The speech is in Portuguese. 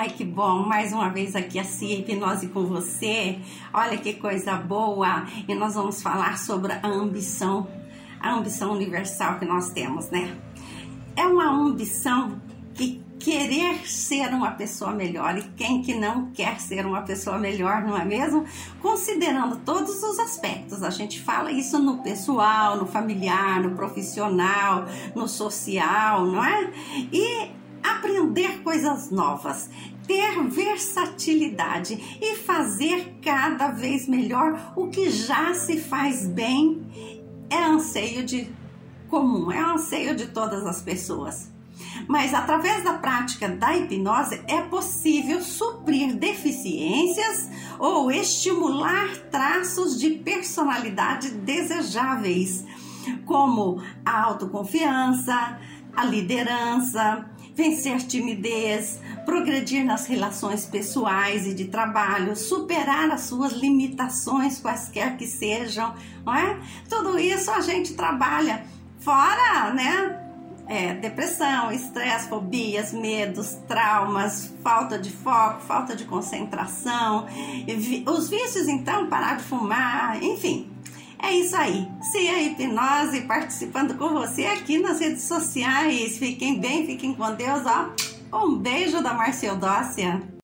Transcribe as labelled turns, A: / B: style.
A: Ai, que bom, mais uma vez aqui a Cia Hipnose com você. Olha que coisa boa! E nós vamos falar sobre a ambição, a ambição universal que nós temos, né? É uma ambição que querer ser uma pessoa melhor e quem que não quer ser uma pessoa melhor, não é mesmo? Considerando todos os aspectos, a gente fala isso no pessoal, no familiar, no profissional, no social, não é? E aprender coisas novas, ter versatilidade e fazer cada vez melhor o que já se faz bem é anseio de comum, é anseio de todas as pessoas. Mas através da prática da hipnose é possível suprir deficiências ou estimular traços de personalidade desejáveis, como a autoconfiança, a liderança, vencer timidez, progredir nas relações pessoais e de trabalho, superar as suas limitações, quaisquer que sejam, não é? Tudo isso a gente trabalha fora, né? É, depressão, estresse, fobias, medos, traumas, falta de foco, falta de concentração, os vícios, então, parar de fumar, enfim, é isso aí. Se a hipnose participando com você aqui nas redes sociais. Fiquem bem, fiquem com Deus, ó. Um beijo da Marcia Eudócia.